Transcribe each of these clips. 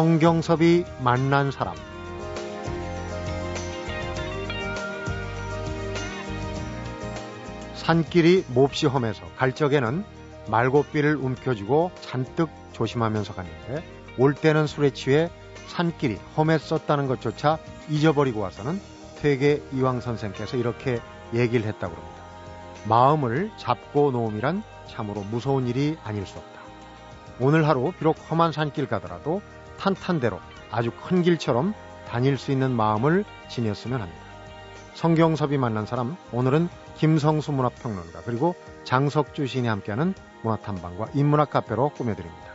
성경섭이 만난 사람 산길이 몹시 험해서 갈 적에는 말고삐를 움켜쥐고 잔뜩 조심하면서 가는데 올 때는 술에 취해 산길이 험했었다는 것조차 잊어버리고 와서는 퇴계 이왕 선생께서 이렇게 얘기를 했다고 합니다. 마음을 잡고 놓음이란 참으로 무서운 일이 아닐 수 없다. 오늘 하루 비록 험한 산길 가더라도 탄탄대로 아주 큰 길처럼 다닐 수 있는 마음을 지녔으면 합니다. 성경섭이 만난 사람 오늘은 김성수 문화평론가 그리고 장석주 시인이 함께하는 문화탐방과 인문학 카페로 꾸며드립니다.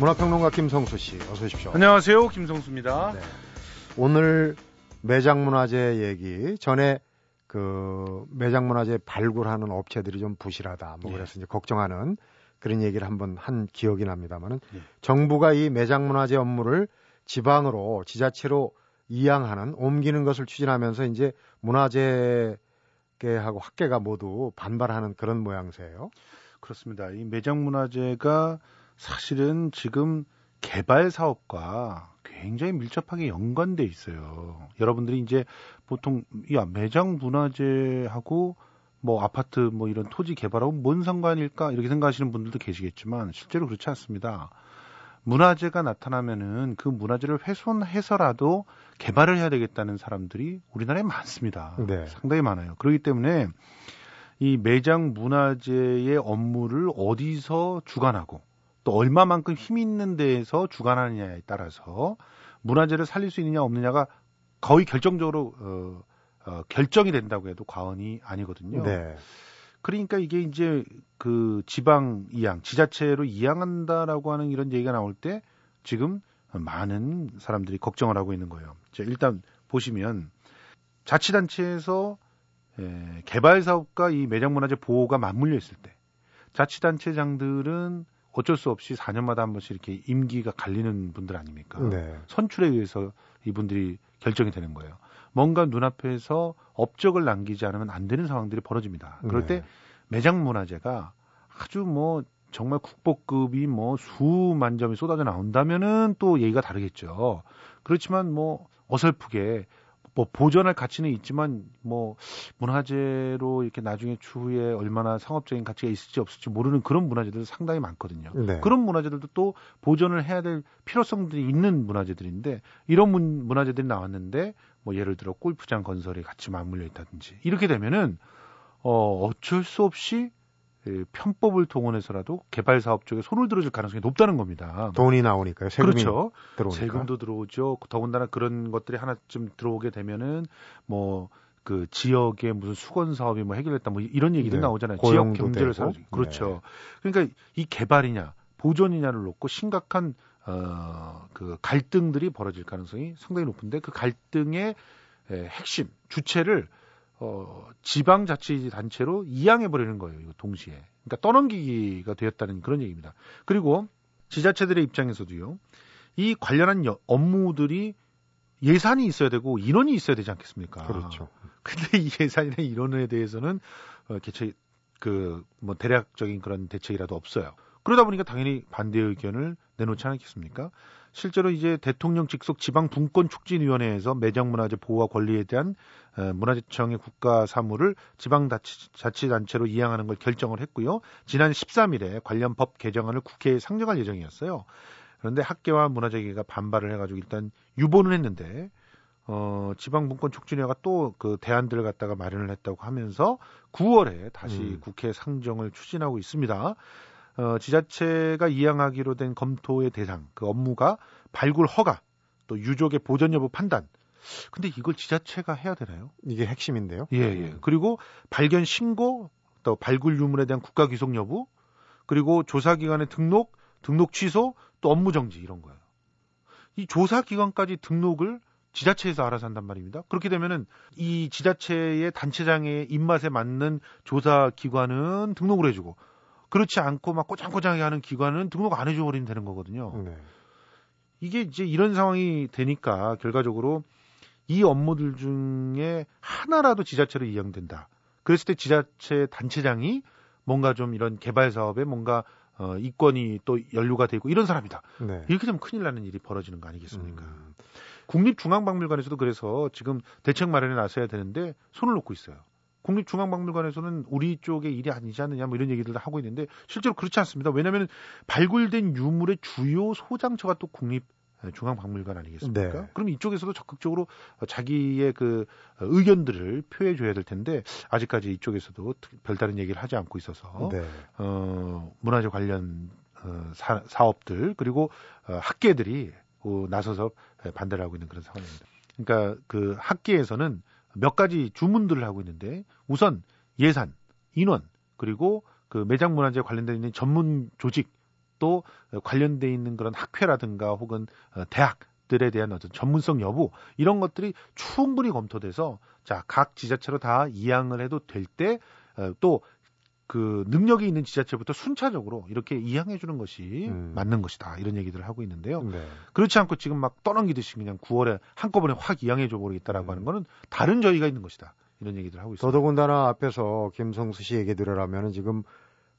문화평론가 김성수 씨 어서 오십시오. 안녕하세요 김성수입니다. 네. 오늘 매장문화재 얘기 전에 그 매장문화재 발굴하는 업체들이 좀 부실하다 뭐 예. 그래서 이제 걱정하는 그런 얘기를 한번 한 기억이 납니다만은 예. 정부가 이 매장 문화재 업무를 지방으로 지자체로 이양하는 옮기는 것을 추진하면서 이제 문화재계하고 학계가 모두 반발하는 그런 모양새예요. 그렇습니다. 이 매장 문화재가 사실은 지금 개발 사업과 굉장히 밀접하게 연관돼 있어요. 여러분들이 이제 보통 야 매장 문화재하고 뭐 아파트 뭐 이런 토지 개발하고 뭔 상관일까 이렇게 생각하시는 분들도 계시겠지만 실제로 그렇지 않습니다. 문화재가 나타나면은 그 문화재를 훼손해서라도 개발을 해야 되겠다는 사람들이 우리나라에 많습니다. 네. 상당히 많아요. 그렇기 때문에 이 매장 문화재의 업무를 어디서 주관하고 또 얼마만큼 힘 있는 데에서 주관하느냐에 따라서 문화재를 살릴 수 있느냐 없느냐가 거의 결정적으로 어, 어, 결정이 된다고 해도 과언이 아니거든요. 네. 그러니까 이게 이제 그 지방 이양, 지자체로 이양한다라고 하는 이런 얘기가 나올 때 지금 많은 사람들이 걱정을 하고 있는 거예요. 자, 일단 보시면 자치단체에서 에, 개발 사업과 이 매장 문화재 보호가 맞물려 있을 때 자치단체장들은 어쩔 수 없이 4년마다 한 번씩 이렇게 임기가 갈리는 분들 아닙니까? 네. 선출에 의해서 이분들이 결정이 되는 거예요. 뭔가 눈앞에서 업적을 남기지 않으면 안 되는 상황들이 벌어집니다. 그럴 네. 때 매장 문화재가 아주 뭐 정말 국보급이 뭐 수만 점이 쏟아져 나온다면은 또 얘기가 다르겠죠. 그렇지만 뭐 어설프게 뭐 보존할 가치는 있지만 뭐 문화재로 이렇게 나중에 추후에 얼마나 상업적인 가치가 있을지 없을지 모르는 그런 문화재들 상당히 많거든요. 네. 그런 문화재들도 또 보존을 해야 될 필요성들이 있는 문화재들인데 이런 문, 문화재들이 나왔는데 뭐 예를 들어 골프장 건설이 같이 맞물려 있다든지 이렇게 되면은 어 어쩔 수 없이 예, 편법을 동원해서라도 개발 사업 쪽에 손을 들어줄 가능성이 높다는 겁니다. 돈이 나오니까요. 세금이 그렇죠. 들어오니까. 세금도 들어오죠. 더군다나 그런 것들이 하나쯤 들어오게 되면은 뭐 그 지역의 무슨 수건 사업이 뭐 해결됐다 뭐 이런 얘기도 네. 나오잖아요. 지역 경제를 살 그렇죠. 네. 그러니까 이 개발이냐 보존이냐를 놓고 심각한 어, 그 갈등들이 벌어질 가능성이 상당히 높은데 그 갈등의 에, 핵심 주체를 어, 지방자치단체로 이양해 버리는 거예요. 이거 동시에. 그러니까 떠넘기기가 되었다는 그런 얘기입니다. 그리고 지자체들의 입장에서도요. 이 관련한 여, 업무들이 예산이 있어야 되고 인원이 있어야 되지 않겠습니까? 그렇죠. 근데 이 예산이나 인원에 대해서는 어, 개최 그뭐 대략적인 그런 대책이라도 없어요. 그러다 보니까 당연히 반대 의견을 내놓지 않겠습니까? 실제로 이제 대통령 직속 지방 분권 촉진위원회에서 매장 문화재 보호와 권리에 대한 어, 문화재청의 국가 사무를 지방 자치단체로 이양하는 걸 결정을 했고요. 지난 13일에 관련 법 개정안을 국회에 상정할 예정이었어요. 그런데 학계와 문화재계가 반발을 해가지고 일단 유보는 했는데 어, 지방분권 촉진회가 또 그 대안들을 갖다가 마련을 했다고 하면서 9월에 다시 음. 국회 상정을 추진하고 있습니다. 어, 지자체가 이양하기로 된 검토의 대상, 그 업무가 발굴 허가, 또 유족의 보전 여부 판단. 근데 이걸 지자체가 해야 되나요? 이게 핵심인데요. 예, 예. 그리고 발견 신고, 또 발굴 유물에 대한 국가 귀속 여부, 그리고 조사 기관의 등록, 등록 취소, 또 업무 정지 이런 거예요. 이 조사 기관까지 등록을 지자체에서 알아서 한단 말입니다. 그렇게 되면은 이 지자체의 단체장의 입맛에 맞는 조사 기관은 등록을 해주고 그렇지 않고 막 꼬장꼬장하게 하는 기관은 등록 안 해줘 버리면 되는 거거든요. 네. 이게 이제 이런 상황이 되니까 결과적으로 이 업무들 중에 하나라도 지자체로 이양된다. 그랬을 때 지자체 단체장이 뭔가 좀 이런 개발 사업에 뭔가 어, 이권이 또 연루가 되고 이런 사람이다. 네. 이렇게 되면 큰일 나는 일이 벌어지는 거 아니겠습니까? 음. 국립중앙박물관에서도 그래서 지금 대책 마련에 나서야 되는데 손을 놓고 있어요. 국립중앙박물관에서는 우리 쪽의 일이 아니지 않느냐 뭐 이런 얘기들도 하고 있는데 실제로 그렇지 않습니다. 왜냐하면 발굴된 유물의 주요 소장처가 또 국립 중앙박물관 아니겠습니까? 네. 그럼 이쪽에서도 적극적으로 자기의 그 의견들을 표해 줘야 될 텐데 아직까지 이쪽에서도 별다른 얘기를 하지 않고 있어서 네. 어, 문화재 관련 어, 사, 사업들 그리고 어, 학계들이 어, 나서서 반대를 하고 있는 그런 상황입니다. 그러니까 그 학계에서는 몇 가지 주문들을 하고 있는데 우선 예산, 인원 그리고 그 매장 문화재 관련돼 있는 전문 조직 또 관련돼 있는 그런 학회라든가 혹은 어, 대학 들에 대한 어떤 전문성 여부 이런 것들이 충분히 검토돼서 자 각 지자체로 다 이양을 해도 될 때 또 그 능력이 있는 지자체부터 순차적으로 이렇게 이양해 주는 것이 음. 맞는 것이다 이런 얘기들을 하고 있는데요. 네. 그렇지 않고 지금 막 떠넘기듯이 그냥 9월에 한꺼번에 확 이양해 줘 버리겠다라고 음. 하는 거는 다른 저희가 있는 것이다 이런 얘기들 을 하고 있습니다. 더더군다나 앞에서 김성수 씨 얘기 들으라면 지금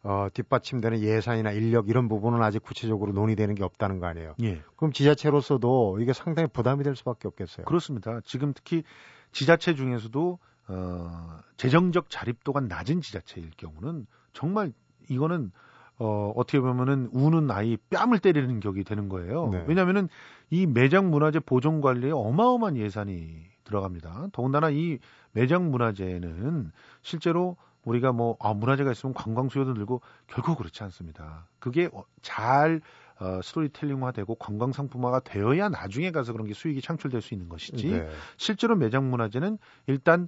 어, 뒷받침되는 예산이나 인력 이런 부분은 아직 구체적으로 논의되는 게 없다는 거 아니에요. 예. 그럼 지자체로서도 이게 상당히 부담이 될 수밖에 없겠어요. 그렇습니다. 지금 특히 지자체 중에서도 어, 재정적 자립도가 낮은 지자체일 경우는 정말 이거는 어, 어떻게 보면은 우는 아이 뺨을 때리는 격이 되는 거예요. 네. 왜냐하면은 이 매장 문화재 보존 관리에 어마어마한 예산이 들어갑니다. 더군다나 이 매장 문화재는 실제로 우리가 뭐 아, 문화재가 있으면 관광 수요도 늘고 결코 그렇지 않습니다. 그게 어, 잘 어, 스토리텔링화되고 관광 상품화가 되어야 나중에 가서 그런 게 수익이 창출될 수 있는 것이지. 네. 실제로 매장 문화재는 일단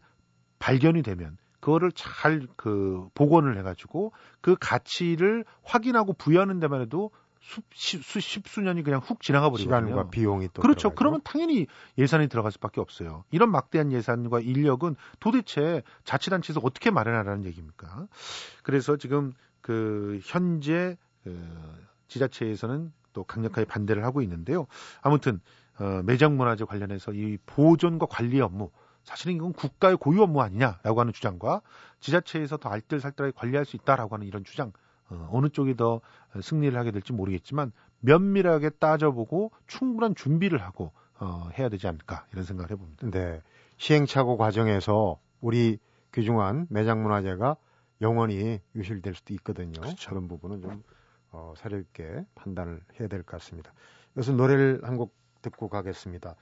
발견이 되면 그거를 잘 그 복원을 해가지고 그 가치를 확인하고 부여하는 데만 해도 수, 시, 수 십 수년이 그냥 훅 지나가 버리거든요. 시간과 비용이 또 그렇죠. 들어가죠. 그러면 당연히 예산이 들어갈 수밖에 없어요. 이런 막대한 예산과 인력은 도대체 자치단체에서 어떻게 마련하라는 얘기입니까? 그래서 지금 그 현재 그 지자체에서는 또 강력하게 반대를 하고 있는데요. 아무튼 어, 매장 문화재 관련해서 이 보존과 관리 업무 사실은 이건 국가의 고유 업무 아니냐라고 하는 주장과 지자체에서 더 알뜰살뜰하게 관리할 수 있다라고 하는 이런 주장 어, 어느 쪽이 더 승리를 하게 될지 모르겠지만 면밀하게 따져보고 충분한 준비를 하고 어, 해야 되지 않을까 이런 생각을 해봅니다. 네. 시행착오 과정에서 우리 귀중한 매장 문화재가 영원히 유실될 수도 있거든요. 그렇죠. 런 부분은 좀 어, 사려 있게 판단을 해야 될 것 같습니다. 그래서 노래를 한 곡 듣고 가겠습니다.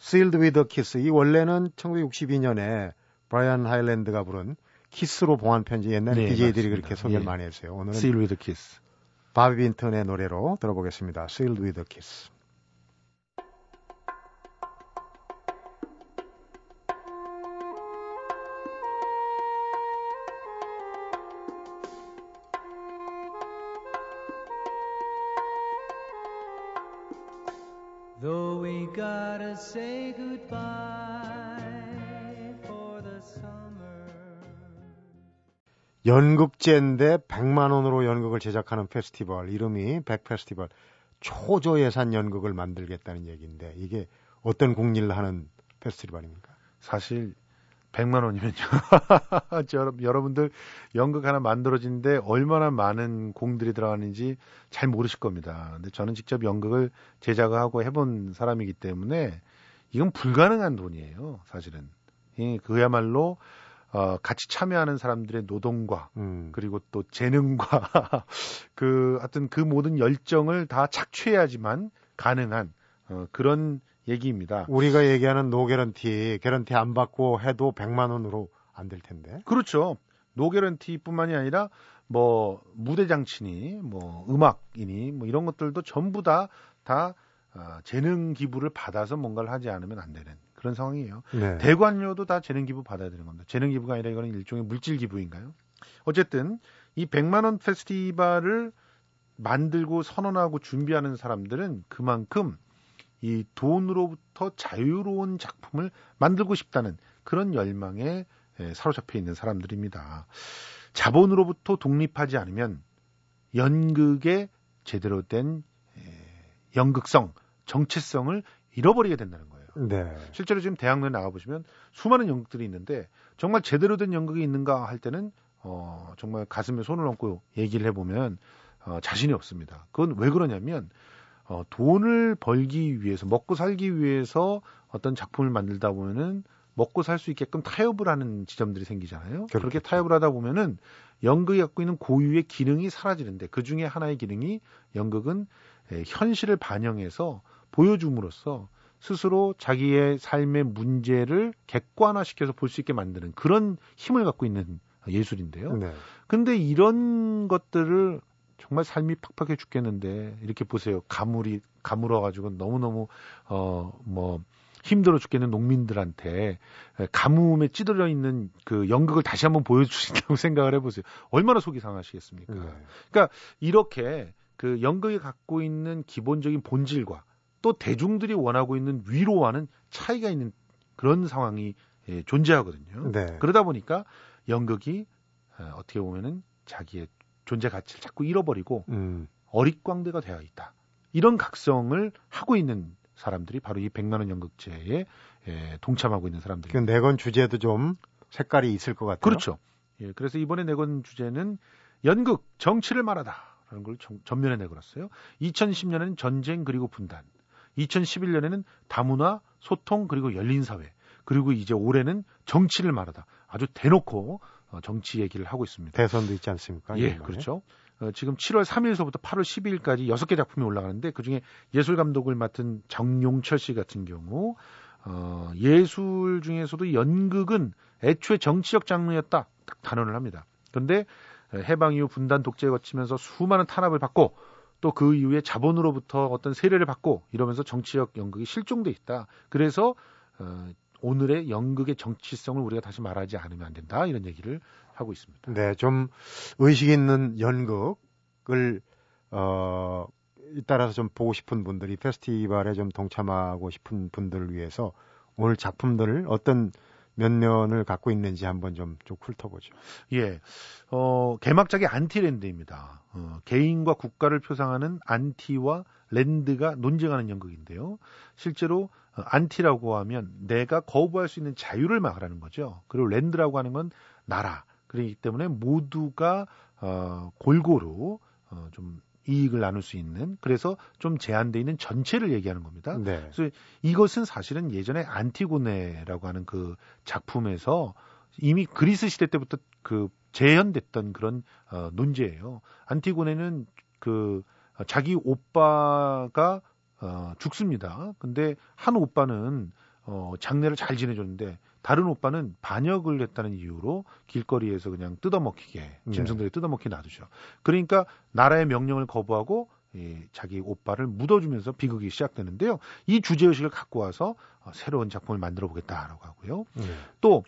Sealed with a Kiss. 이 원래는 1962년에 브라이언 하일랜드가 부른 키스로 봉한 편지 옛날에 네, DJ들이 맞습니다. 그렇게 소개를 예. 많이 했어요. 오늘은 Seal with a kiss. 바비 빈턴의 노래로 들어보겠습니다. Sealed with a Kiss. Say goodbye for the summer. 연극제인데 100만 원으로 연극을 제작하는 페스티벌 이름이 백 페스티벌 초저 예산 연극을 만들겠다는 얘기인데 이게 어떤 공리를 하는 페스티벌입니까? 사실 100만 원이면요. 저, 여러분들 연극 하나 만들어지는데 얼마나 많은 공들이 들어가는지 잘 모르실 겁니다. 근데 저는 직접 연극을 제작하고 해본 사람이기 때문에 이건 불가능한 돈이에요. 사실은. 예, 그야말로 어, 같이 참여하는 사람들의 노동과 음, 그리고 또 재능과 그 하여튼 그 모든 열정을 다 착취해야지만 가능한 어, 그런 얘기입니다. 우리가 얘기하는 노 개런티 개런티 안 받고 해도 100만 원으로 안 될 텐데. 그렇죠. 노게런티뿐만이 아니라 뭐 무대 장치니 뭐 음악이니 뭐 이런 것들도 전부 다다 아, 재능 기부를 받아서 뭔가를 하지 않으면 안 되는 그런 상황이에요. 네. 대관료도 다 재능 기부 받아야 되는 겁니다. 재능 기부가 아니라 이거는 일종의 물질 기부인가요? 어쨌든 이 100만 원 페스티벌을 만들고 선언하고 준비하는 사람들은 그만큼 이 돈으로부터 자유로운 작품을 만들고 싶다는 그런 열망에 에, 사로잡혀 있는 사람들입니다. 자본으로부터 독립하지 않으면 연극의 제대로 된 에, 연극성, 정체성을 잃어버리게 된다는 거예요. 네. 실제로 지금 대학로에 나가보시면 수많은 연극들이 있는데 정말 제대로 된 연극이 있는가 할 때는 어, 정말 가슴에 손을 얹고 얘기를 해보면 어, 자신이 없습니다. 그건 왜 그러냐면 어, 돈을 벌기 위해서 먹고 살기 위해서 어떤 작품을 만들다 보면은 먹고 살 수 있게끔 타협을 하는 지점들이 생기잖아요. 그렇게 그렇겠죠. 타협을 하다 보면은 연극이 갖고 있는 고유의 기능이 사라지는데 그 중에 하나의 기능이 연극은 에, 현실을 반영해서 보여줌으로써 스스로 자기의 삶의 문제를 객관화시켜서 볼 수 있게 만드는 그런 힘을 갖고 있는 예술인데요. 네. 근데 이런 것들을 정말 삶이 팍팍해 죽겠는데 이렇게 보세요. 가물이 가물어 가지고 너무너무 어뭐 힘들어 죽겠는 농민들한테 가뭄에 찌들어 있는 그 연극을 다시 한번 있다고 생각을 해보세요. 얼마나 속이 상하시겠습니까? 네. 이렇게 그 연극이 갖고 있는 기본적인 본질과 또 대중들이 원하고 있는 위로와는 차이가 있는 그런 상황이 예, 존재하거든요. 네. 그러다 보니까 연극이 어, 어떻게 보면은 자기의 존재 가치를 자꾸 잃어버리고 음. 어릿광대가 되어 있다. 이런 각성을 하고 있는 사람들이 바로 이 100만 원 연극제에 예, 동참하고 있는 그 사람들입니다. 내건 주제도 좀 색깔이 있을 것 같아요. 그렇죠. 예, 그래서 이번에 내건 주제는 연극 정치를 말하다라는 걸 정- 전면에 내걸었어요. 2010년에는 전쟁 그리고 분단, 2011년에는 다문화 소통 그리고 열린 사회, 그리고 이제 올해는 정치를 말하다. 아주 대놓고 어, 정치 얘기를 하고 있습니다. 대선도 있지 않습니까? 예? 그렇죠. 어, 지금 7월 3일서부터 8월 12일까지 6개 작품이 올라가는데 그중에 예술 감독을 맡은 정용철 씨 같은 경우 어, 예술 중에서도 연극은 애초에 정치적 장르였다 딱 단언을 합니다. 그런데 어, 해방 이후 분단 독재에 거치면서 수많은 탄압을 받고 또 그 이후에 자본으로부터 어떤 세례를 받고 이러면서 정치적 연극이 실종돼 있다. 그래서 어, 오늘의 연극의 정치성을 우리가 다시 말하지 않으면 안 된다 이런 얘기를 하고 있습니다. 네, 좀 의식 있는 연극을 어 따라서 좀 보고 싶은 분들이 페스티벌에 좀 동참하고 싶은 분들을 위해서 오늘 작품들을 어떤 면면을 갖고 있는지 한번 좀쭉 훑어보죠. 예, 어, 개막작이 안티랜드입니다. 어, 개인과 국가를 표상하는 안티와 랜드가 논쟁하는 연극인데요. 실제로 어, 안티라고 하면 내가 거부할 수 있는 자유를 말하는 거죠. 그리고 랜드라고 하는 건 나라. 그렇기 때문에 모두가 어, 골고루 어, 좀 이익을 나눌 수 있는 그래서 좀 제한돼 있는 전체를 얘기하는 겁니다. 네. 이것은 사실은 예전에 안티고네라고 하는 그 작품에서 이미 그리스 시대 때부터 그 재현됐던 그런 어, 논제예요. 안티고네는 그 어, 자기 오빠가 어, 죽습니다. 근데 한 오빠는 어, 장례를 잘 지내줬는데 다른 오빠는 반역을 했다는 이유로 길거리에서 그냥 뜯어먹히게 네. 짐승들이 뜯어먹히게 놔두죠. 그러니까 나라의 명령을 거부하고 이 자기 오빠를 묻어주면서 비극이 시작되는데요. 이 주제 의식을 갖고 와서 어, 새로운 작품을 만들어 보겠다라고 하고요. 네. 또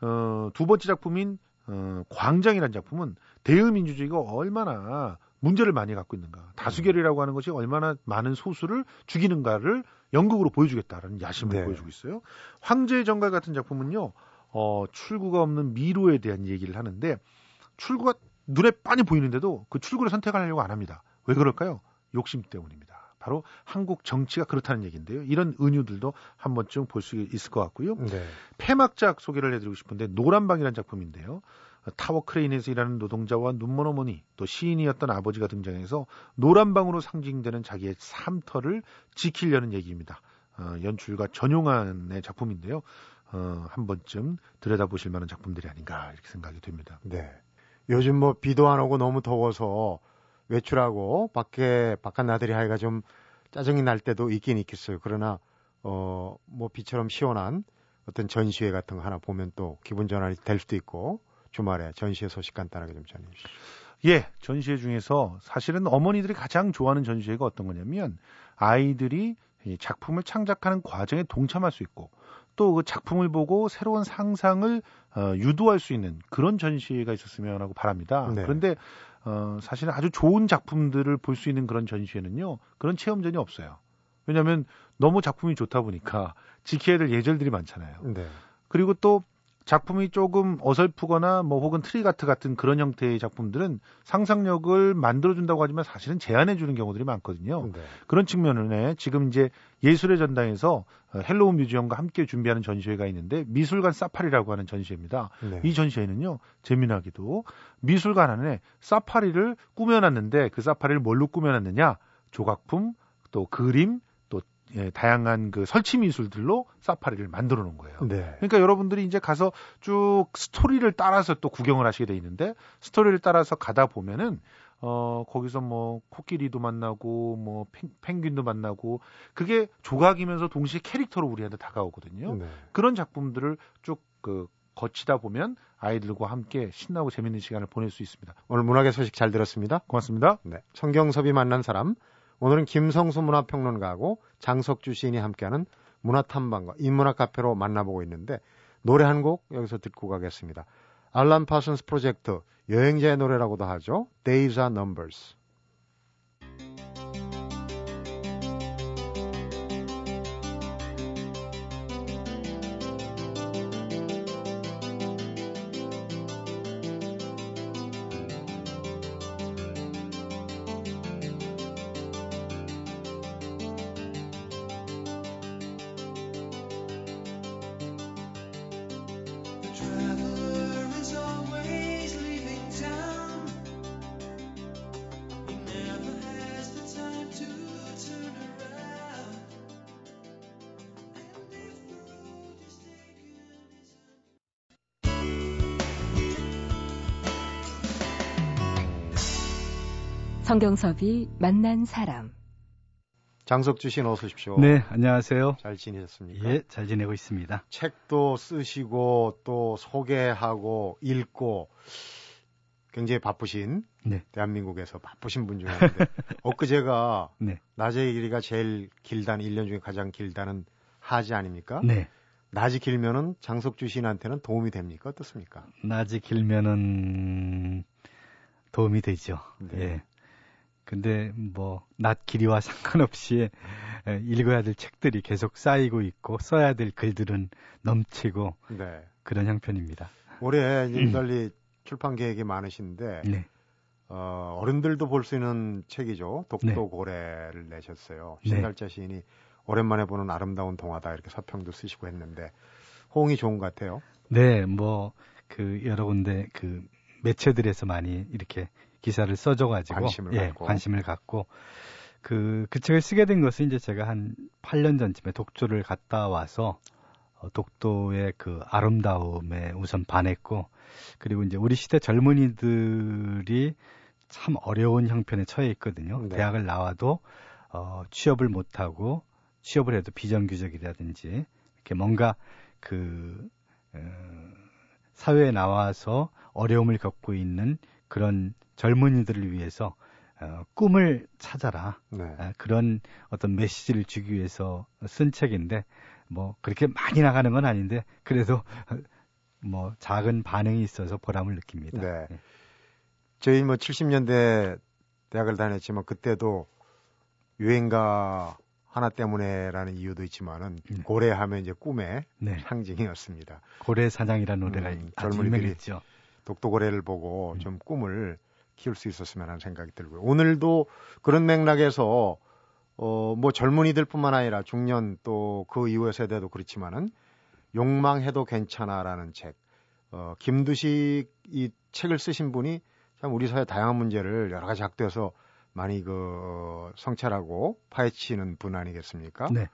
어, 두 번째 작품인 어, 광장이라는 작품은 대의민주주의가 얼마나 문제를 많이 갖고 있는가, 다수결이라고 하는 것이 얼마나 많은 소수를 죽이는가를 연극으로 보여주겠다라는 야심을 네. 보여주고 있어요. 황제의 정갈 같은 작품은요, 어, 출구가 없는 미로에 대한 얘기를 하는데 출구가 눈에 빤히 보이는데도 그 출구를 선택하려고 안 합니다. 왜 그럴까요? 욕심 때문입니다. 바로 한국 정치가 그렇다는 얘기인데요. 이런 은유들도 한 번쯤 볼 수 있을 것 같고요. 네. 폐막작 소개를 해드리고 싶은데 노란방이라는 작품인데요. 타워 크레인에서 일하는 노동자와 눈먼 어머니 또 시인이었던 아버지가 등장해서 노란방으로 상징되는 자기의 삶터를 지키려는 얘기입니다. 어, 연출가 전용환의 작품인데요. 어, 한 번쯤 들여다보실 만한 작품들이 아닌가 이렇게 생각이 됩니다. 네. 요즘 뭐 비도 안 오고 너무 더워서 외출하고 밖에 바깥 나들이 하기가 좀 짜증이 날 때도 있긴 있겠어요. 그러나 어 뭐 비처럼 시원한 어떤 전시회 같은 거 하나 보면 또 기분 전환이 될 수도 있고 주말에 전시회 소식 간단하게 좀 전해 주시죠. 예, 전시회 중에서 사실은 어머니들이 가장 좋아하는 전시회가 어떤 거냐면 아이들이 이 작품을 창작하는 과정에 동참할 수 있고 또 그 작품을 보고 새로운 상상을 어, 유도할 수 있는 그런 전시회가 있었으면 하고 바랍니다. 네. 그런데 어, 사실은 아주 좋은 작품들을 볼 수 있는 그런 전시회는요 그런 체험전이 없어요. 왜냐하면 너무 작품이 좋다 보니까 지켜야 될 예절들이 많잖아요. 네. 그리고 또 작품이 조금 어설프거나 뭐 혹은 trick art 같은 그런 형태의 작품들은 상상력을 만들어준다고 하지만 사실은 제한해주는 경우들이 많거든요. 네. 그런 측면에 지금 이제 예술의 전당에서 어, 헬로우 뮤지엄과 함께 준비하는 전시회가 있는데 미술관 사파리라고 하는 전시회입니다. 네. 이 전시회는요, 재미나게도 미술관 안에 사파리를 꾸며놨는데 그 사파리를 뭘로 꾸며놨느냐? 조각품, 또 그림, 또 예, 다양한 그 설치 미술들로 사파리를 만들어 놓은 거예요. 네. 그러니까 여러분들이 이제 가서 쭉 스토리를 따라서 또 구경을 하시게 돼 있는데 스토리를 따라서 가다 보면은 어 거기서 뭐 코끼리도 만나고 뭐 펭, 귄도 만나고 그게 조각이면서 동시에 캐릭터로 우리한테 다가오거든요. 네. 그런 작품들을 쭉그 거치다 보면 아이들과 함께 신나고 재밌는 시간을 보낼 수 있습니다. 오늘 문학의 소식 잘 들었습니다. 고맙습니다. 네. 성경섭이 만난 사람. 오늘은 김성수 문화평론가하고 장석주 시인이 함께하는 문화탐방과 인문학 카페로 만나보고 있는데 노래 한 곡 여기서 듣고 가겠습니다. 알란 파슨스 프로젝트 여행자의 노래라고도 하죠. Days are Numbers. 성경섭이 만난 사람. 장석주 시인 어서 오십시오. 네, 안녕하세요. 잘 지내셨습니까? 예, 잘 지내고 있습니다. 책도 쓰시고 또 소개하고 읽고 굉장히 바쁘신 네. 대한민국에서 바쁘신 분 중에 한데 엊그제가 네. 낮의 길이가 제일 길다는 1년 중에 가장 길다는 하지 아닙니까? 네. 낮이 길면은 장석주 시인한테는 도움이 됩니까? 어떻습니까? 낮이 길면은 도움이 되죠. 네. 예. 근데 뭐 낮 길이와 상관없이 에, 읽어야 될 책들이 계속 쌓이고 있고 써야 될 글들은 넘치고 네. 그런 형편입니다. 올해 이제 달리 출판 계획이 많으신데 네. 어, 어른들도 볼 수 있는 책이죠. 독도 네. 고래를 내셨어요. 네. 신달자 시인이 오랜만에 보는 아름다운 동화다 이렇게 서평도 쓰시고 했는데 호응이 좋은 것 같아요. 네, 뭐 그 여러 군데 그 매체들에서 많이 이렇게 기사를 써줘가지고 관심을 예, 갖고. 관심을 갖고 그, 그 책을 쓰게 된 것은 이제 제가 한 8년 전쯤에 독조를 갔다 와서 어, 독도의 그 아름다움에 우선 반했고 그리고 이제 우리 시대 젊은이들이 참 어려운 형편에 처해 있거든요. 네. 대학을 나와도 어, 취업을 못하고 취업을 해도 비정규직이라든지 이렇게 뭔가 그 어, 사회에 나와서 어려움을 겪고 있는 그런 젊은이들을 위해서 어, 꿈을 찾아라 네. 아, 그런 어떤 메시지를 주기 위해서 쓴 책인데 뭐 그렇게 많이 나가는 건 아닌데 그래도 뭐 작은 반응이 있어서 보람을 느낍니다. 네. 예. 저희 뭐 70년대 대학을 다녔지만 그때도 유행가 하나 때문에라는 이유도 있지만은 네. 고래하면 이제 꿈의 네. 상징이었습니다. 고래 사냥이라는 노래가 음, 아주 젊은이들이 유명했죠. 독도고래를 보고 음. 좀 꿈을 키울 수 있었으면 하는 생각이 들고요. 오늘도 그런 맥락에서 어, 뭐 젊은이들뿐만 아니라 중년 또 그 이후의 세대도 그렇지만은 욕망해도 괜찮아라는 책. 어, 김두식 이 책을 쓰신 분이 참 우리 사회 다양한 문제를 여러 가지 작도해서 많이 그 어, 성찰하고 파헤치는 분 아니겠습니까? 네.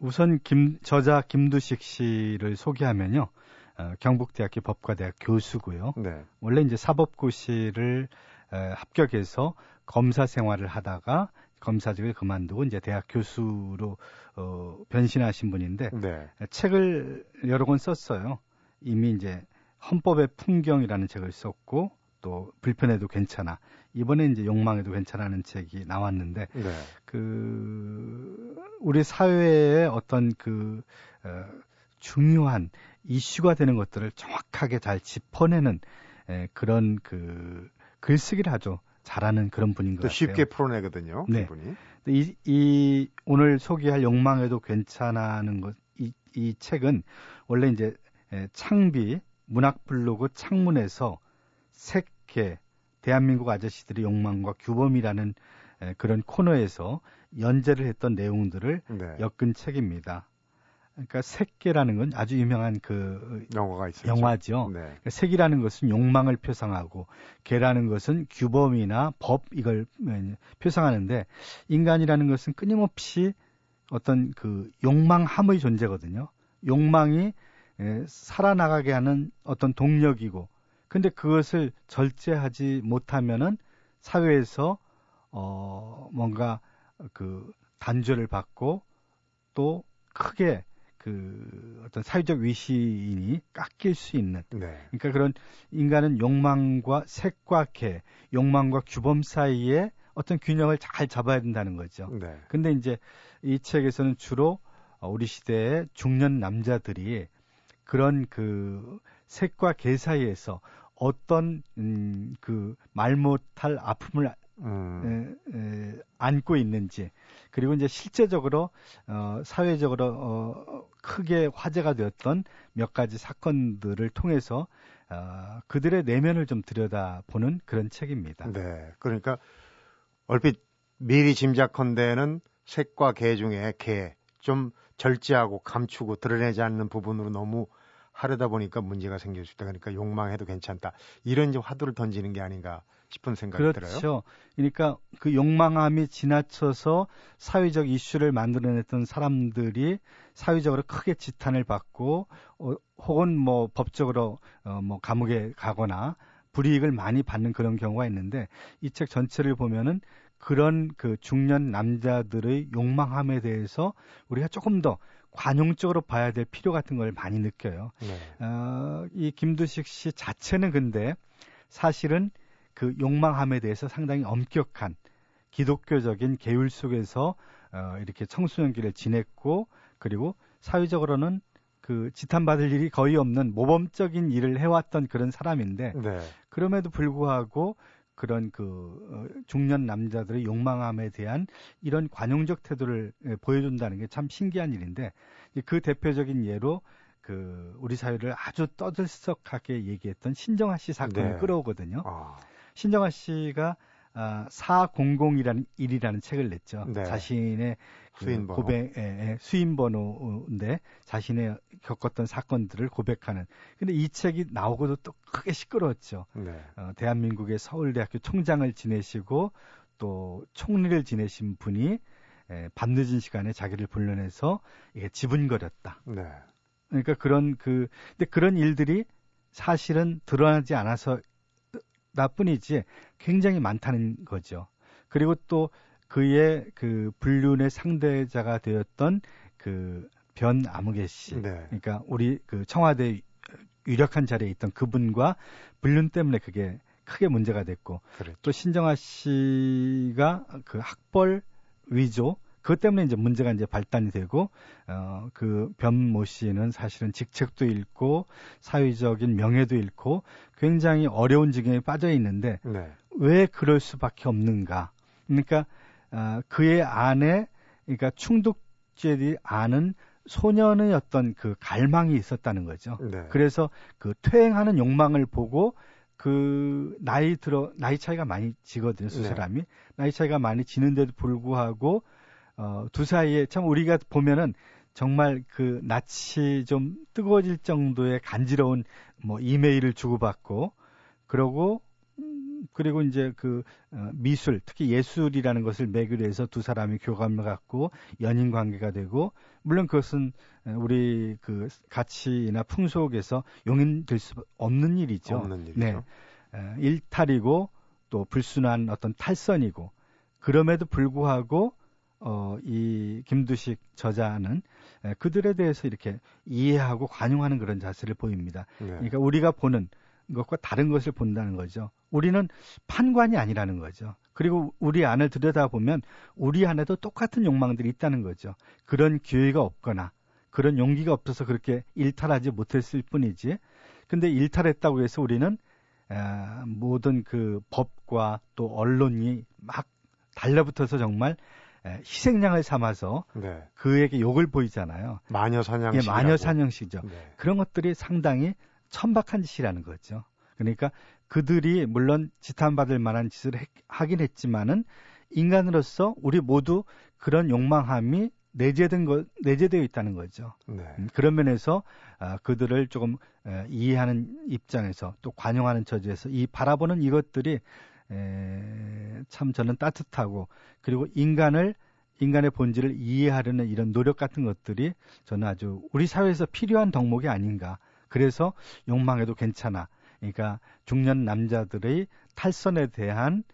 우선 김 저자 김두식 씨를 소개하면요. 어, 경북대학교 법과대학 교수고요. 네. 원래 이제 사법고시를 에, 합격해서 검사 생활을 하다가 검사직을 그만두고 이제 대학 교수로 어, 변신하신 분인데 네. 책을 여러 권 썼어요. 이미 이제 헌법의 풍경이라는 책을 썼고 또 불편해도 괜찮아. 이번에 이제 욕망해도 괜찮아는 책이 나왔는데 네. 그 우리 사회의 어떤 그 어, 중요한 이슈가 되는 것들을 정확하게 잘 짚어내는 에, 그런 그 글쓰기를 아주 잘하는 그런 분인 것 또 같아요. 쉽게 풀어내거든요. 네. 그분이. 이, 이 오늘 소개할 욕망해도 괜찮아는 것, 이, 이 책은 원래 이제 에, 창비 문학 블로그 창문에서 색 계 대한민국 아저씨들의 욕망과 규범이라는 에, 그런 코너에서 연재를 했던 내용들을 네. 엮은 책입니다. 그러니까 색계라는 건 아주 유명한 그 영화가 있었죠. 영화죠. 네. 그러니까 색이라는 것은 욕망을 표상하고 개라는 것은 규범이나 법 이걸 음, 표상하는데 인간이라는 것은 끊임없이 어떤 그 욕망함의 존재거든요. 욕망이 에, 살아나가게 하는 어떤 동력이고 근데 그것을 절제하지 못하면은 사회에서 어 뭔가 그 단죄를 받고 또 크게 그 어떤 사회적 위신이 깎일 수 있는 네. 그러니까 그런 인간은 욕망과 색과 개, 욕망과 규범 사이에 어떤 균형을 잘 잡아야 된다는 거죠. 네. 근데 이제 이 책에서는 주로 어, 우리 시대의 중년 남자들이 그런 그 색과 개 사이에서 어떤 음, 그말 못할 아픔을 음. 에, 에, 안고 있는지 그리고 이제 실제적으로 어, 사회적으로 어, 크게 화제가 되었던 몇 가지 사건들을 통해서 어, 그들의 내면을 좀 들여다보는 그런 책입니다. 네. 그러니까 얼핏 미리 짐작컨대는 색과 개 중에 개 좀 절제하고 감추고 드러내지 않는 부분으로 너무 하려다 보니까 문제가 생길 수 있다. 그러니까 욕망해도 괜찮다. 이런 이제 화두를 던지는 게 아닌가 싶은 생각이 들어요. 그렇죠. 그러니까 그 욕망함이 지나쳐서 사회적 이슈를 만들어냈던 사람들이 사회적으로 크게 지탄을 받고 어, 혹은 뭐 법적으로 어, 뭐 감옥에 가거나 불이익을 많이 받는 그런 경우가 있는데 이 책 전체를 보면은 그런 그 중년 남자들의 욕망함에 대해서 우리가 조금 더 관용적으로 봐야 될 필요 같은 걸 많이 느껴요. 네. 어, 이 김두식 씨 자체는 근데 사실은 그 욕망함에 대해서 상당히 엄격한 기독교적인 계율 속에서 어, 이렇게 청소년기를 지냈고 그리고 사회적으로는 그 지탄받을 일이 거의 없는 모범적인 일을 해왔던 그런 사람인데 네. 그럼에도 불구하고 그런 그 어, 중년 남자들의 욕망함에 대한 이런 관용적 태도를 예, 보여준다는 게 참 신기한 일인데 그 대표적인 예로 그 우리 사회를 아주 떠들썩하게 얘기했던 신정아 씨 사건을 네. 끌어오거든요. 아, 신정아 씨가 아, 400이라는 일이라는 책을 냈죠. 네. 자신의 그 수인 번호. 고백, 예, 예, 수인 번호인데 자신의 겪었던 사건들을 고백하는. 근데 이 책이 나오고도 또 크게 시끄러웠죠. 네. 어, 대한민국의 서울대학교 총장을 지내시고 또 총리를 지내신 분이 에, 밤늦은 시간에 자기를 불러내서 이게 지분거렸다. 네. 그러니까 그런 그 근데 그런 일들이 사실은 드러나지 않아서 나뿐이지 굉장히 많다는 거죠. 그리고 또 그의 그 불륜의 상대자가 되었던 그 변 아무개 씨. 네. 그러니까 우리 그 청와대 유력한 자리에 있던 그분과 불륜 때문에 그게 크게 문제가 됐고 그렇죠. 또 신정아 씨가 그 학벌 위조 그것 때문에 이제 문제가 이제 발단이 되고 어 그 변모 씨는 사실은 직책도 잃고 사회적인 명예도 잃고 굉장히 어려운 지경에 빠져 있는데 네. 왜 그럴 수밖에 없는가? 그러니까 아, 그의 안에 그러니까 충독죄들이 아는 소년의 어떤 그 갈망이 있었다는 거죠. 네. 그래서 그 퇴행하는 욕망을 보고 그 나이 들어 나이 차이가 많이 지거든요 두 네. 사람이 나이 차이가 많이 지는데도 불구하고 어, 두 사이에 참 우리가 보면은 정말 그 낯이 좀 뜨거워질 정도의 간지러운 뭐 이메일을 주고받고 그러고 음, 그리고 이제 그 어, 미술 특히 예술이라는 것을 매개로 해서 두 사람이 교감을 갖고 연인 관계가 되고 물론 그것은 에, 우리 그 가치나 풍속에서 용인될 수 없는 일이죠. 없는 일이죠. 네. 에, 일탈이고 또 불순한 어떤 탈선이고 그럼에도 불구하고 어, 이 김두식 저자는 에, 그들에 대해서 이렇게 이해하고 관용하는 그런 자세를 보입니다. 네. 그러니까 우리가 보는 것과 다른 것을 본다는 거죠. 우리는 판관이 아니라는 거죠. 그리고 우리 안을 들여다보면 우리 안에도 똑같은 욕망들이 있다는 거죠. 그런 기회가 없거나 그런 용기가 없어서 그렇게 일탈하지 못했을 뿐이지. 근데 일탈했다고 해서 우리는 아, 모든 그 법과 또 언론이 막 달라붙어서 정말 에, 희생양을 삼아서 네. 그에게 욕을 보이잖아요. 마녀 사냥식. 이게 마녀 사냥시죠. 네. 그런 것들이 상당히 천박한 짓이라는 거죠. 그러니까 그들이 물론 지탄받을 만한 짓을 했- 하긴 했지만은 인간으로서 우리 모두 그런 욕망함이 내재된 거, 내재되어 있다는 거죠. 네. 음, 그런 면에서 아, 그들을 조금 에, 이해하는 입장에서 또 관용하는 처지에서 이 바라보는 이것들이 에, 참 저는 따뜻하고 그리고 인간을 인간의 본질을 이해하려는 이런 노력 같은 것들이 저는 아주 우리 사회에서 필요한 덕목이 아닌가. 그래서 욕망해도 괜찮아. 그러니까 중년 남자들의 탈선에 대한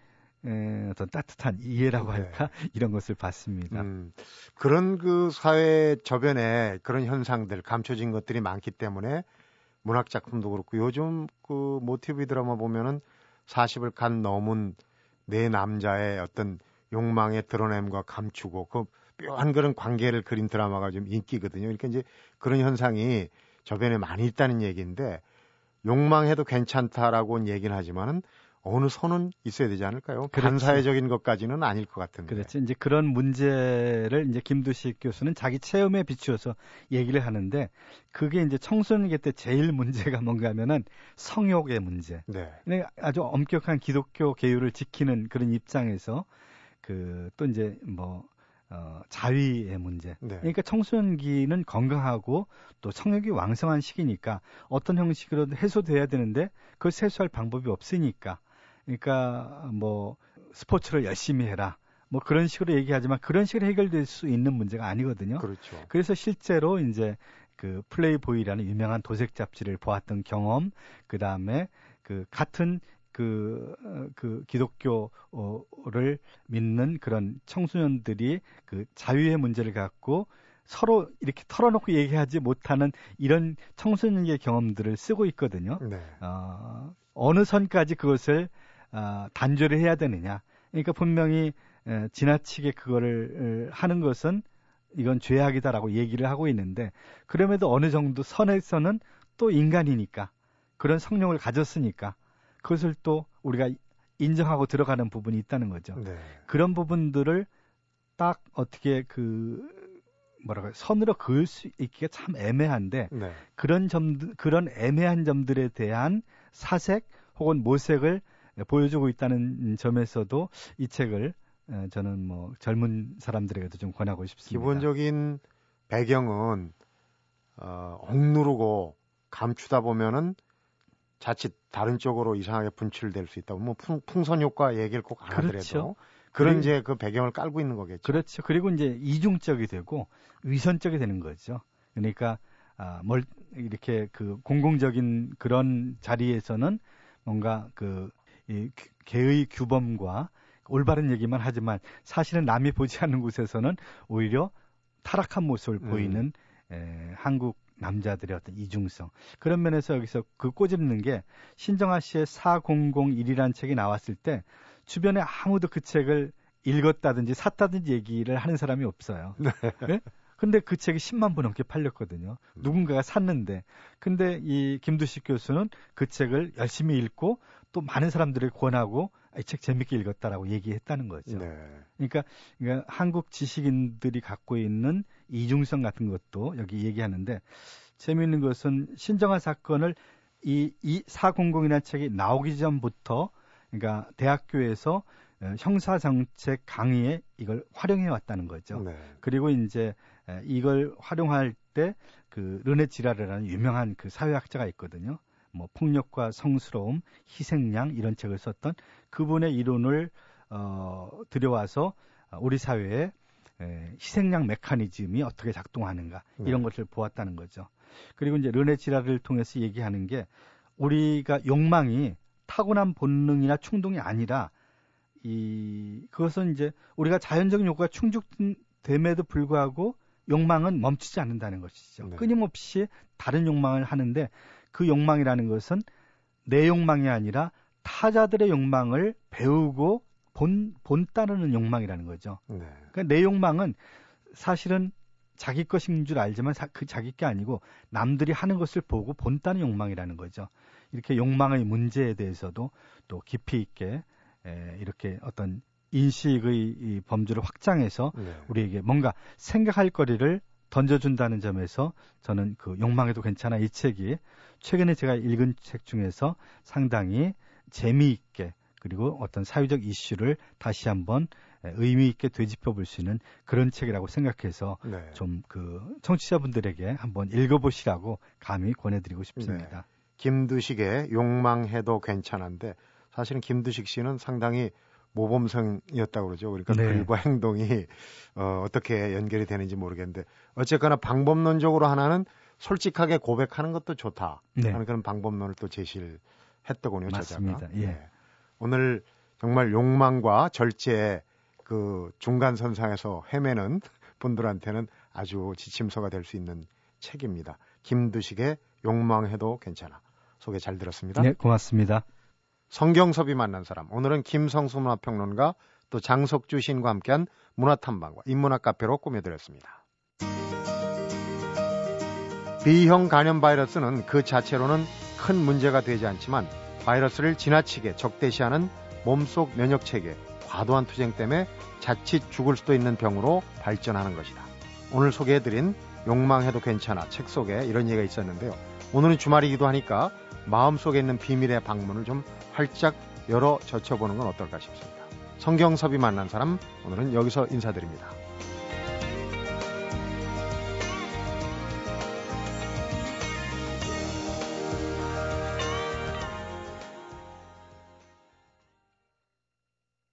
에, 어떤 따뜻한 이해라고 네. 할까 이런 것을 봤습니다. 음, 그런 그 사회 저변에 그런 현상들, 감춰진 것들이 많기 때문에 문학 작품도 그렇고 요즘 그 모티브 드라마 보면은 40을 간 넘은 네 남자의 어떤 욕망의 드러냄과 감추고 그 묘한 그런 관계를 그린 드라마가 좀 인기거든요. 그러니까 이제 그런 현상이 저변에 많이 있다는 얘기인데 욕망해도 괜찮다라고는 얘기는 하지만은 어느 선은 있어야 되지 않을까요? 그렇죠. 반사회적인 것까지는 아닐 것 같은데. 그렇죠. 이제 그런 문제를 이제 김두식 교수는 자기 체험에 비추어서 얘기를 하는데 그게 이제 청소년기 때 제일 문제가 뭔가 하면은 성욕의 문제. 네. 근데 아주 엄격한 기독교 계율을 지키는 그런 입장에서 그 또 이제 뭐 어, 자위의 문제. 네. 그러니까 청소년기는 건강하고 또 성욕이 왕성한 시기니까 어떤 형식으로 해소돼야 되는데 그걸 해소할 방법이 없으니까. 그러니까 뭐 스포츠를 열심히 해라. 뭐 그런 식으로 얘기하지만 그런 식으로 해결될 수 있는 문제가 아니거든요. 그렇죠. 그래서 실제로 이제 그 플레이보이라는 유명한 도색 잡지를 보았던 경험, 그 다음에 그 같은 그, 어, 그 기독교를 믿는 그런 청소년들이 그 자유의 문제를 갖고 서로 이렇게 털어놓고 얘기하지 못하는 이런 청소년의 경험들을 쓰고 있거든요. 네. 어, 어느 선까지 그것을 어, 단죄를 해야 되느냐. 그러니까 분명히 에, 지나치게 그거를 에, 하는 것은 이건 죄악이다라고 얘기를 하고 있는데 그럼에도 어느 정도 선에서는 또 인간이니까 그런 성령을 가졌으니까 그것을 또 우리가 인정하고 들어가는 부분이 있다는 거죠. 네. 그런 부분들을 딱 어떻게 그 뭐라고 선으로 그을 수 있기가 참 애매한데 네. 그런 점 그런 애매한 점들에 대한 사색 혹은 모색을 보여주고 있다는 점에서도 이 책을 어, 저는 뭐 젊은 사람들에게도 좀 권하고 싶습니다. 기본적인 배경은 어, 억누르고 감추다 보면은 자칫 다른 쪽으로 이상하게 분출될 수 있다고 뭐 풍, 풍선 효과 얘기를 꼭 안 하더라도 그렇죠. 그런 이제 그 배경을 깔고 있는 거겠죠. 그렇죠. 그리고 이제 이중적이 되고 위선적이 되는 거죠. 그러니까 아, 뭘 이렇게 그 공공적인 그런 자리에서는 뭔가 그 이, 규- 개의 규범과 올바른 얘기만 하지만 사실은 남이 보지 않는 곳에서는 오히려 타락한 모습을 음. 보이는 에, 한국 남자들의 어떤 이중성 그런 면에서 여기서 그 꼬집는 게 신정아 씨의 4001이라는 책이 나왔을 때 주변에 아무도 그 책을 읽었다든지 샀다든지 얘기를 하는 사람이 없어요. 네? 근데 그 책이 10만 부 넘게 팔렸거든요. 누군가가 샀는데. 근데 이 김두식 교수는 그 책을 열심히 읽고 또 많은 사람들을 권하고 이 책 재밌게 읽었다라고 얘기했다는 거죠. 네. 그러니까, 그러니까 한국 지식인들이 갖고 있는 이중성 같은 것도 여기 얘기하는데 재미있는 것은 신정아 사건을 이, 이 400이라는 책이 나오기 전부터 그러니까 대학교에서 어, 형사정책 강의에 이걸 활용해 왔다는 거죠. 네. 그리고 이제 에, 이걸 활용할 때 그 르네 지라르라는 유명한 그 사회학자가 있거든요. 뭐 폭력과 성스러움, 희생양 이런 책을 썼던 그분의 이론을 어 들여와서 어, 우리 사회에 에, 희생양 메커니즘이 어떻게 작동하는가 이런 네. 것을 보았다는 거죠. 그리고 이제 르네 지라르를 통해서 얘기하는 게 우리가 욕망이 타고난 본능이나 충동이 아니라 이 그것은 이제 우리가 자연적인 욕구가 충족됨에도 불구하고 욕망은 멈추지 않는다는 것이죠. 네. 끊임없이 다른 욕망을 하는데 그 욕망이라는 것은 내 욕망이 아니라 타자들의 욕망을 배우고 본, 본 따르는 욕망이라는 거죠. 네. 그러니까 내 욕망은 사실은 자기 것인 줄 알지만 사- 그 자기 게 아니고 남들이 하는 것을 보고 본다는 욕망이라는 거죠. 이렇게 욕망의 문제에 대해서도 또 깊이 있게 에, 이렇게 어떤 인식의 이 범주를 확장해서 네. 우리에게 뭔가 생각할 거리를 던져준다는 점에서 저는 그 욕망해도 괜찮아 이 책이 최근에 제가 읽은 책 중에서 상당히 재미있게 그리고 어떤 사회적 이슈를 다시 한번 의미 있게 되짚어 볼 수 있는 그런 책이라고 생각해서 네. 좀그 청취자분들에게 한번 읽어보시라고 감히 권해드리고 싶습니다. 김두식의 욕망해도 괜찮은데 사실은 김두식 씨는 상당히 모범생이었다고 그러죠. 그러니까 네. 글과 행동이 어, 어떻게 연결이 되는지 모르겠는데 어쨌거나 방법론적으로 하나는 솔직하게 고백하는 것도 좋다 네. 하는 그런 방법론을 또 제시를 했더군요. 맞습니다. 저자가. 예. 네. 오늘 정말 욕망과 절제의 그 중간 선상에서 헤매는 분들한테는 아주 지침서가 될 수 있는 책입니다. 김두식의 욕망해도 괜찮아. 소개 잘 들었습니다. 네, 고맙습니다. 성경섭이 만난 사람. 오늘은 김성수 문화평론가 또 장석주 시인과 함께한 문화탐방과 인문학 카페로 꾸며드렸습니다. B형 간염 바이러스는 그 자체로는 큰 문제가 되지 않지만 바이러스를 지나치게 적대시하는 몸속 면역 체계 과도한 투쟁 때문에 자칫 죽을 수도 있는 병으로 발전하는 것이다. 오늘 소개해드린 욕망해도 괜찮아 책 속에 이런 얘기가 있었는데요. 오늘은 주말이기도 하니까 마음속에 있는 비밀의 방문을 좀 활짝 열어 젖혀보는 건 어떨까 싶습니다. 성경섭이 만난 사람 오늘은 여기서 인사드립니다.